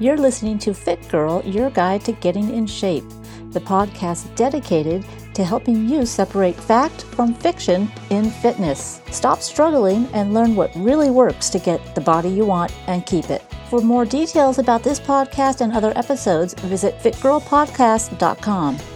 You're listening to Fit Girl, your guide to getting in shape, the podcast dedicated to helping you separate fact from fiction in fitness. Stop struggling and learn what really works to get the body you want and keep it. For more details about this podcast and other episodes, visit fitgirlpodcast.com.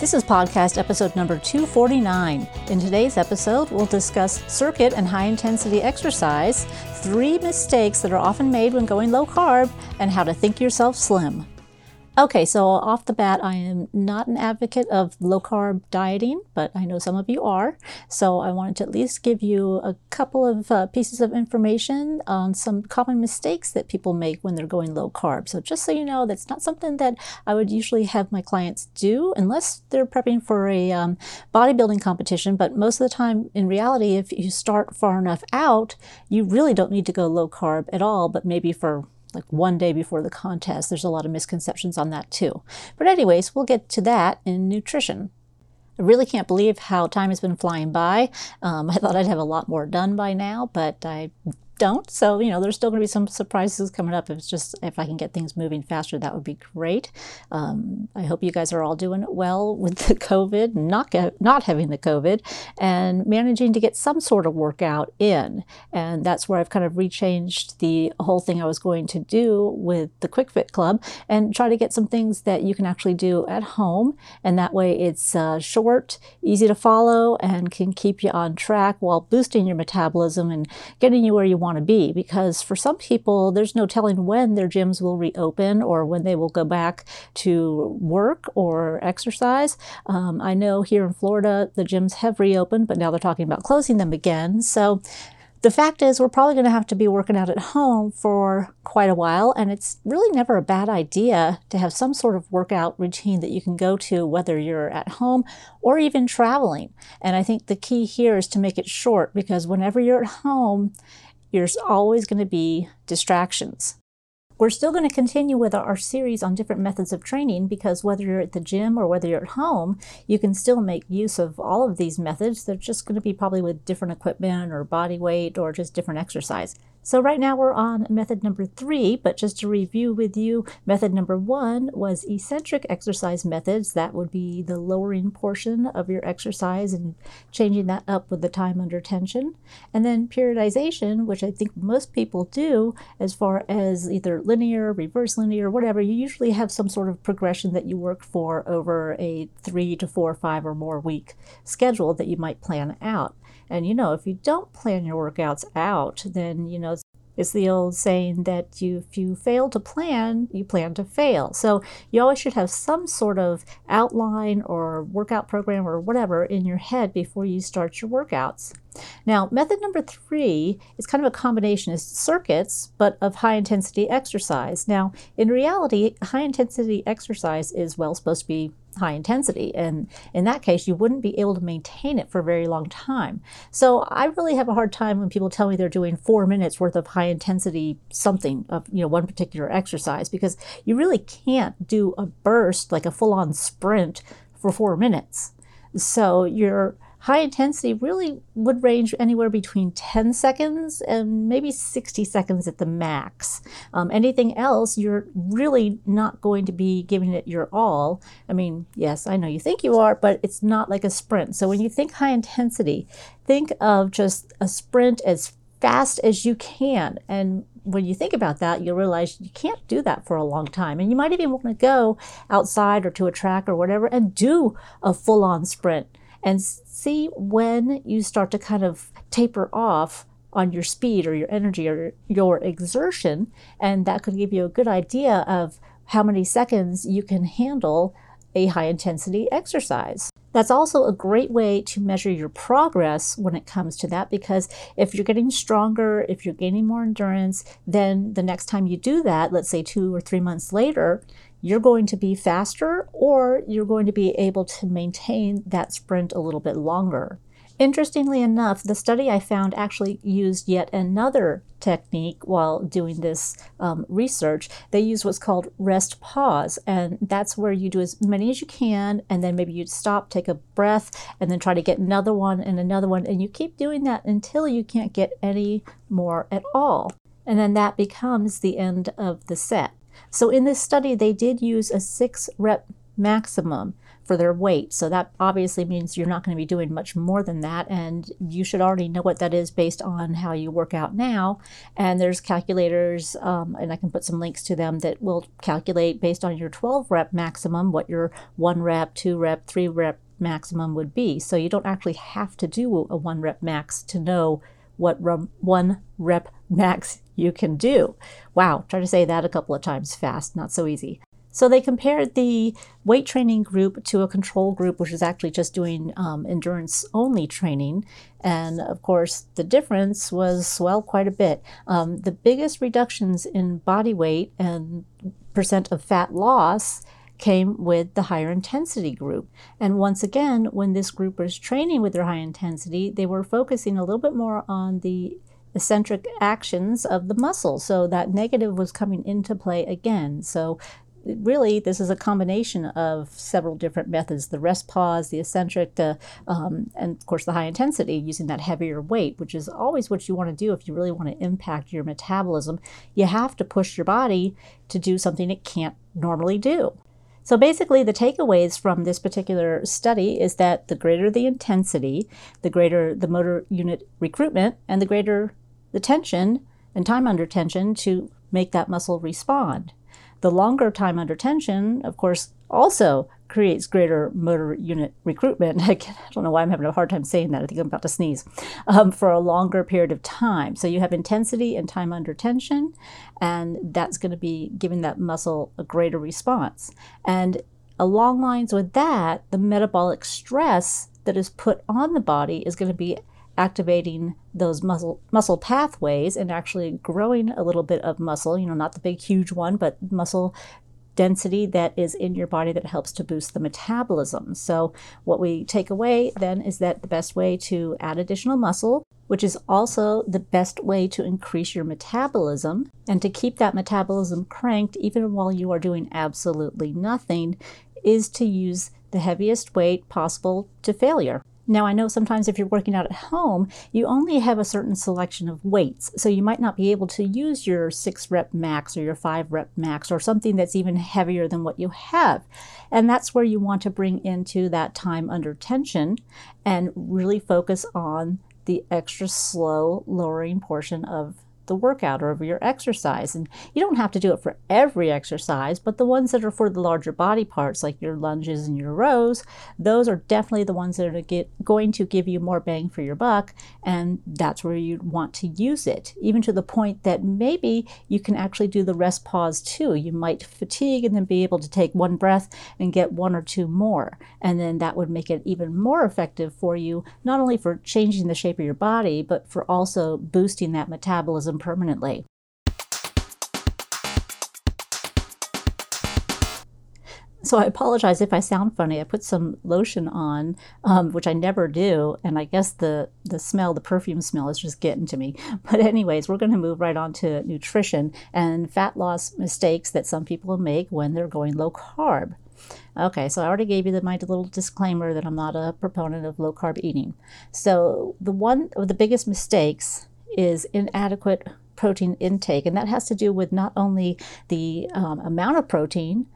This is podcast episode number 249. In today's episode, we'll discuss circuit and high intensity exercise, three mistakes that are often made when going low carb, and how to think yourself slim. Okay, so off the bat, I am not an advocate of low carb dieting, but I know some of you are. So I wanted to at least give you a couple of uh, pieces of information on some common mistakes that people make when they're going low carb. So just so you know, that's not something that I would usually have my clients do unless they're prepping for a um, bodybuilding competition. But most of the time, in reality, if you start far enough out, you really don't need to go low carb at all, but maybe for like one day before the contest. There's a lot of misconceptions on that too. But, anyways, we'll get to that in nutrition. I really can't believe how time has been flying by. Um, I thought I'd have a lot more done by now, but I don't. So, you know, there's still going to be some surprises coming up. If it's just, if I can get things moving faster, that would be great. Um, I hope you guys are all doing well with the COVID, not, not having the COVID, and managing to get some sort of workout in. And that's where I've kind of rechanged the whole thing I was going to do with the Quick Fit Club and try to get some things that you can actually do at home. And that way it's uh, short, easy to follow, and can keep you on track while boosting your metabolism and getting you where you want want to be because for some people, there's no telling when their gyms will reopen or when they will go back to work or exercise. Um, I know here in Florida, the gyms have reopened, but now they're talking about closing them again. So the fact is, we're probably going to have to be working out at home for quite a while, and it's really never a bad idea to have some sort of workout routine that you can go to, whether you're at home or even traveling. And I think the key here is to make it short because whenever you're at home, there's always going to be distractions. We're still going to continue with our series on different methods of training because whether you're at the gym or whether you're at home, you can still make use of all of these methods. They're just going to be probably with different equipment or body weight or just different exercise. So right now we're on method number three, but just to review with you, method number one was eccentric exercise methods. That would be the lowering portion of your exercise and changing that up with the time under tension. And then periodization, which I think most people do as far as either linear, reverse linear, whatever, you usually have some sort of progression that you work for over a three to four, five or more week schedule that you might plan out. And you know, if you don't plan your workouts out, then you know it's the old saying that you, if you fail to plan, you plan to fail. So you always should have some sort of outline or workout program or whatever in your head before you start your workouts. Now, method number three is kind of a combination of circuits, but of high intensity exercise. Now, in reality, high intensity exercise is, well, supposed to be high intensity. And in that case, you wouldn't be able to maintain it for a very long time. So I really have a hard time when people tell me they're doing four minutes worth of high intensity something of, you know, one particular exercise because you really can't do a burst like a full on sprint for four minutes. So you're high intensity really would range anywhere between 10 seconds and maybe 60 seconds at the max. Um, anything else, you're really not going to be giving it your all. I mean, yes, I know you think you are, but it's not like a sprint. So when you think high intensity, think of just a sprint as fast as you can. And when you think about that, you'll realize you can't do that for a long time. And you might even want to go outside or to a track or whatever and do a full on sprint and see when you start to kind of taper off on your speed or your energy or your exertion. And that could give you a good idea of how many seconds you can handle a high intensity exercise. That's also a great way to measure your progress when it comes to that because if you're getting stronger, if you're gaining more endurance, then the next time you do that, let's say two or three months later, you're going to be faster or you're going to be able to maintain that sprint a little bit longer. Interestingly enough, the study I found actually used yet another technique while doing this um, research. They used what's called rest pause, and that's where you do as many as you can, and then maybe you stop, take a breath, and then try to get another one and another one, and you keep doing that until you can't get any more at all. And then that becomes the end of the set. So in this study, they did use a six rep maximum for their weight. So that obviously means you're not going to be doing much more than that. And you should already know what that is based on how you work out now. And there's calculators, um, and I can put some links to them that will calculate based on your 12 rep maximum what your one rep, two rep, three rep maximum would be. So you don't actually have to do a one rep max to know what one rep max you can do. Wow, try to say that a couple of times fast, not so easy. So they compared the weight training group to a control group, which is actually just doing um, endurance only training. And of course, the difference was, well, quite a bit. Um, the biggest reductions in body weight and percent of fat loss came with the higher intensity group. And once again, when this group was training with their high intensity, they were focusing a little bit more on the eccentric actions of the muscle. So that negative was coming into play again. So really this is a combination of several different methods the rest pause the eccentric the, um, and of course the high intensity using that heavier weight which is always what you want to do if you really want to impact your metabolism you have to push your body to do something it can't normally do so basically the takeaways from this particular study is that the greater the intensity the greater the motor unit recruitment and the greater the tension and time under tension to make that muscle respond. The longer time under tension, of course, also creates greater motor unit recruitment. I don't know why I'm having a hard time saying that. I think I'm about to sneeze. Um, for a longer period of time. So you have intensity and time under tension, and that's going to be giving that muscle a greater response. And along lines with that, the metabolic stress that is put on the body is going to be activating those muscle muscle pathways and actually growing a little bit of muscle you know not the big huge one but muscle density that is in your body that helps to boost the metabolism. So what we take away then is that the best way to add additional muscle which is also the best way to increase your metabolism and to keep that metabolism cranked even while you are doing absolutely nothing is to use the heaviest weight possible to failure now, I know sometimes if you're working out at home, you only have a certain selection of weights. So you might not be able to use your six rep max or your five rep max or something that's even heavier than what you have. And that's where you want to bring into that time under tension and really focus on the extra slow lowering portion of the workout or your exercise. And you don't have to do it for every exercise, but the ones that are for the larger body parts, like your lunges and your rows, those are definitely the ones that are get, going to give you more bang for your buck. And that's where you'd want to use it, even to the point that maybe you can actually do the rest pause too. You might fatigue and then be able to take one breath and get one or two more. And then that would make it even more effective for you, not only for changing the shape of your body, but for also boosting that metabolism permanently. So I apologize if I sound funny. I put some lotion on, um, which I never do, and I guess the the smell, the perfume smell, is just getting to me. But anyways, we're going to move right on to nutrition and fat loss mistakes that some people make when they're going low carb. Okay, so I already gave you the, my little disclaimer that I'm not a proponent of low carb eating. So the one of the biggest mistakes is inadequate protein intake. And that has to do with not only the um, amount of protein,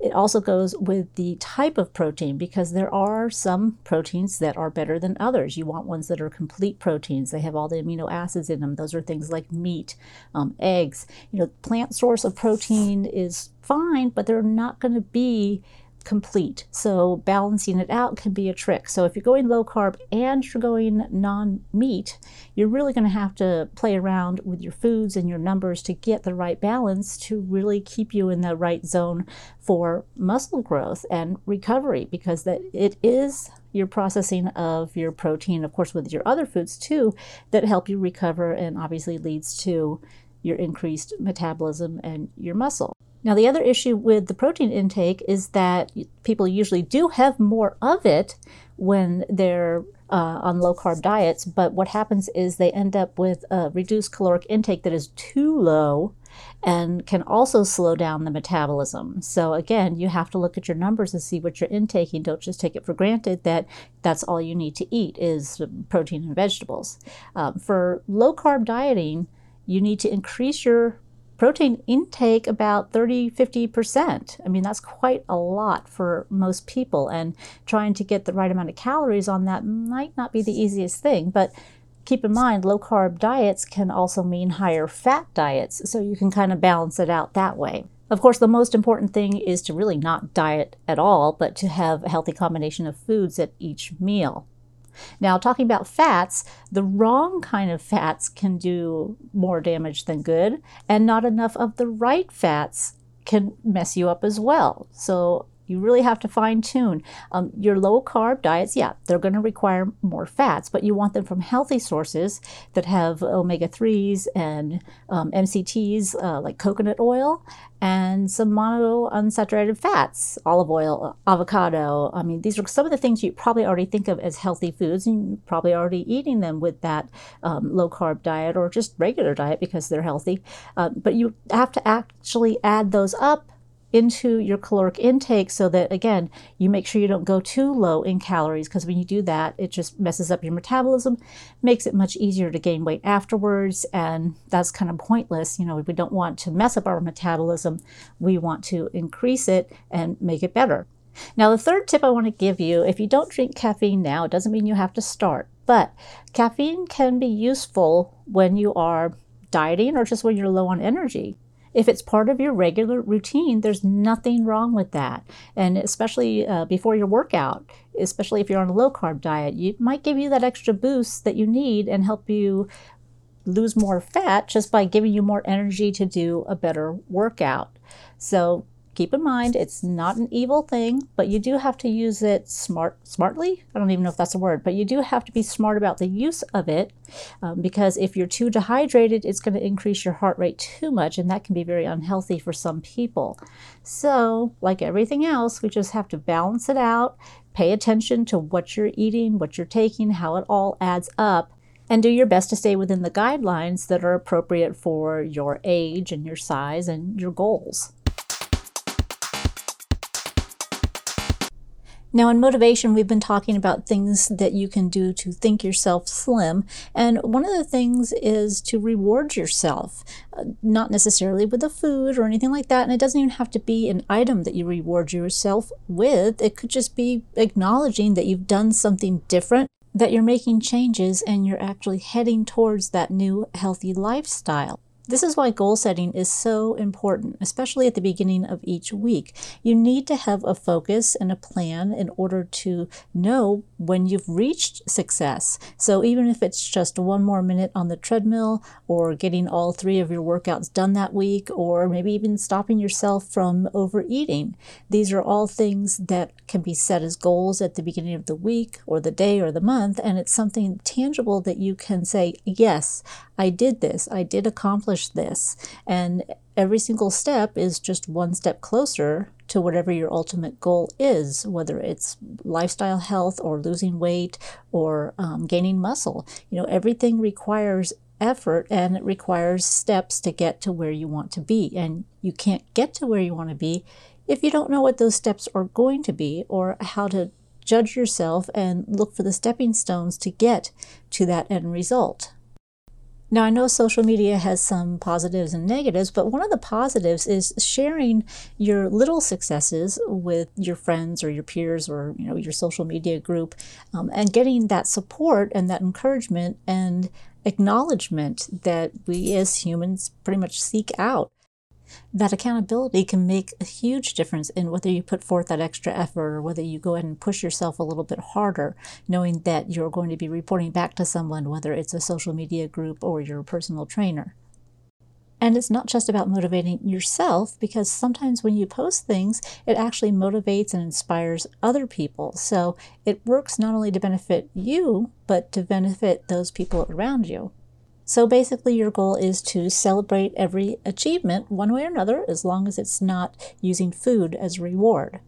it also goes with the type of protein because there are some proteins that are better than others. You want ones that are complete proteins. They have all the amino acids in them. Those are things like meat, um, eggs. You know, plant source of protein is fine, but they're not going to be complete. So balancing it out can be a trick. So if you're going low carb and you're going non meat, you're really going to have to play around with your foods and your numbers to get the right balance to really keep you in the right zone for muscle growth and recovery because that it is your processing of your protein, of course, with your other foods too, that help you recover and obviously leads to your increased metabolism and your muscle. Now, the other issue with the protein intake is that people usually do have more of it when they're uh, on low carb diets, but what happens is they end up with a reduced caloric intake that is too low and can also slow down the metabolism. So, again, you have to look at your numbers and see what you're intaking. Don't just take it for granted that that's all you need to eat is protein and vegetables. Um, for low carb dieting, you need to increase your protein intake about 30 50%. I mean, that's quite a lot for most people, and trying to get the right amount of calories on that might not be the easiest thing. But keep in mind, low carb diets can also mean higher fat diets, so you can kind of balance it out that way. Of course, the most important thing is to really not diet at all, but to have a healthy combination of foods at each meal. Now, talking about fats, the wrong kind of fats can do more damage than good, and not enough of the right fats can mess you up as well. So, you really have to fine tune. Um, your low carb diets, yeah, they're going to require more fats, but you want them from healthy sources that have omega 3s and um, MCTs uh, like coconut oil and some mono unsaturated fats, olive oil, avocado. I mean, these are some of the things you probably already think of as healthy foods, and you're probably already eating them with that um, low carb diet or just regular diet because they're healthy. Uh, but you have to actually add those up into your caloric intake so that again you make sure you don't go too low in calories because when you do that it just messes up your metabolism makes it much easier to gain weight afterwards and that's kind of pointless. You know we don't want to mess up our metabolism we want to increase it and make it better. Now the third tip i want to give you if you don't drink caffeine now it doesn't mean you have to start but caffeine can be useful when you are dieting or just when you're low on energy if it's part of your regular routine, there's nothing wrong with that. And especially uh, before your workout, especially if you're on a low carb diet, it might give you that extra boost that you need and help you lose more fat just by giving you more energy to do a better workout. So keep in mind it's not an evil thing but you do have to use it smart smartly i don't even know if that's a word but you do have to be smart about the use of it um, because if you're too dehydrated it's going to increase your heart rate too much and that can be very unhealthy for some people so like everything else we just have to balance it out pay attention to what you're eating what you're taking how it all adds up and do your best to stay within the guidelines that are appropriate for your age and your size and your goals. Now, in motivation, we've been talking about things that you can do to think yourself slim. And one of the things is to reward yourself, uh, not necessarily with a food or anything like that. And it doesn't even have to be an item that you reward yourself with, it could just be acknowledging that you've done something different. That you're making changes and you're actually heading towards that new healthy lifestyle. This is why goal setting is so important, especially at the beginning of each week. You need to have a focus and a plan in order to know when you've reached success. So even if it's just one more minute on the treadmill or getting all three of your workouts done that week or maybe even stopping yourself from overeating, these are all things that can be set as goals at the beginning of the week or the day or the month. And it's something tangible that you can say, yes, I did this. I did accomplish this. And every single step is just one step closer to whatever your ultimate goal is, whether it's lifestyle health or losing weight or um, gaining muscle. You know, everything requires effort and it requires steps to get to where you want to be. And you can't get to where you want to be if you don't know what those steps are going to be or how to judge yourself and look for the stepping stones to get to that end result. Now, I know social media has some positives and negatives, but one of the positives is sharing your little successes with your friends or your peers or you know your social media group, um, and getting that support and that encouragement and acknowledgement that we as humans pretty much seek out that accountability can make a huge difference in whether you put forth that extra effort or whether you go ahead and push yourself a little bit harder, knowing that you're going to be reporting back to someone, whether it's a social media group or your personal trainer. And it's not just about motivating yourself, because sometimes when you post things, it actually motivates and inspires other people. So it works not only to benefit you, but to benefit those people around you. So basically, your goal is to celebrate every achievement one way or another, as long as it's not using food as reward.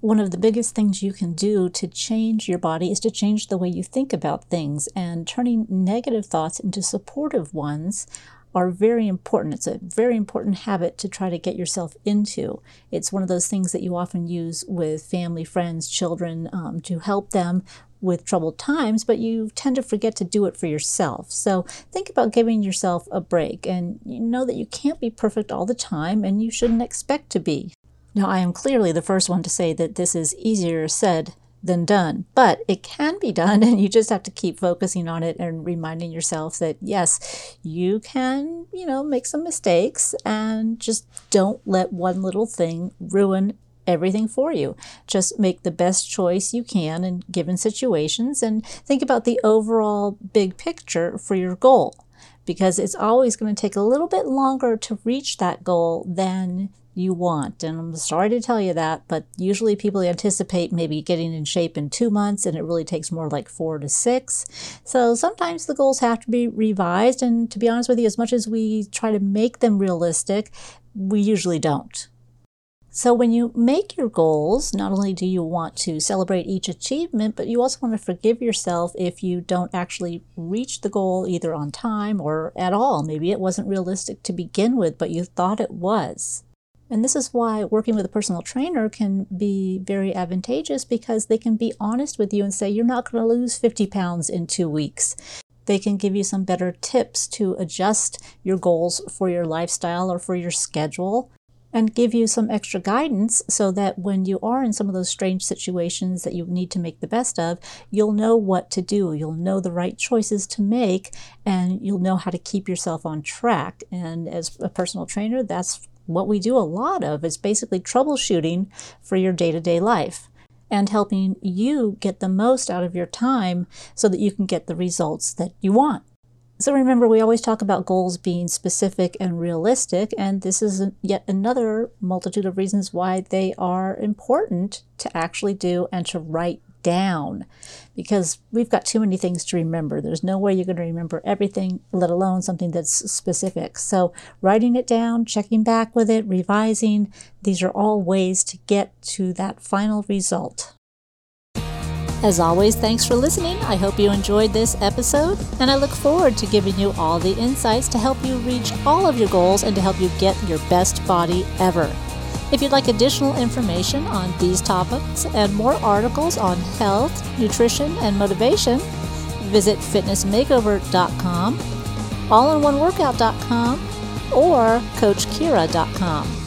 One of the biggest things you can do to change your body is to change the way you think about things and turning negative thoughts into supportive ones are very important. It's a very important habit to try to get yourself into. It's one of those things that you often use with family, friends, children um, to help them with troubled times, but you tend to forget to do it for yourself. So think about giving yourself a break and you know that you can't be perfect all the time and you shouldn't expect to be. Now, I am clearly the first one to say that this is easier said than done. But it can be done, and you just have to keep focusing on it and reminding yourself that yes, you can, you know, make some mistakes and just don't let one little thing ruin everything for you. Just make the best choice you can in given situations and think about the overall big picture for your goal because it's always going to take a little bit longer to reach that goal than you want. And I'm sorry to tell you that, but usually people anticipate maybe getting in shape in two months, and it really takes more like four to six. So sometimes the goals have to be revised. And to be honest with you, as much as we try to make them realistic, we usually don't. So, when you make your goals, not only do you want to celebrate each achievement, but you also want to forgive yourself if you don't actually reach the goal either on time or at all. Maybe it wasn't realistic to begin with, but you thought it was. And this is why working with a personal trainer can be very advantageous because they can be honest with you and say, you're not going to lose 50 pounds in two weeks. They can give you some better tips to adjust your goals for your lifestyle or for your schedule and give you some extra guidance so that when you are in some of those strange situations that you need to make the best of, you'll know what to do. You'll know the right choices to make and you'll know how to keep yourself on track. And as a personal trainer, that's what we do a lot of is basically troubleshooting for your day to day life and helping you get the most out of your time so that you can get the results that you want. So remember, we always talk about goals being specific and realistic, and this is yet another multitude of reasons why they are important to actually do and to write down because we've got too many things to remember. There's no way you're going to remember everything, let alone something that's specific. So, writing it down, checking back with it, revising, these are all ways to get to that final result. As always, thanks for listening. I hope you enjoyed this episode, and I look forward to giving you all the insights to help you reach all of your goals and to help you get your best body ever. If you'd like additional information on these topics and more articles on health, nutrition, and motivation, visit fitnessmakeover.com, allinoneworkout.com, or coachkira.com.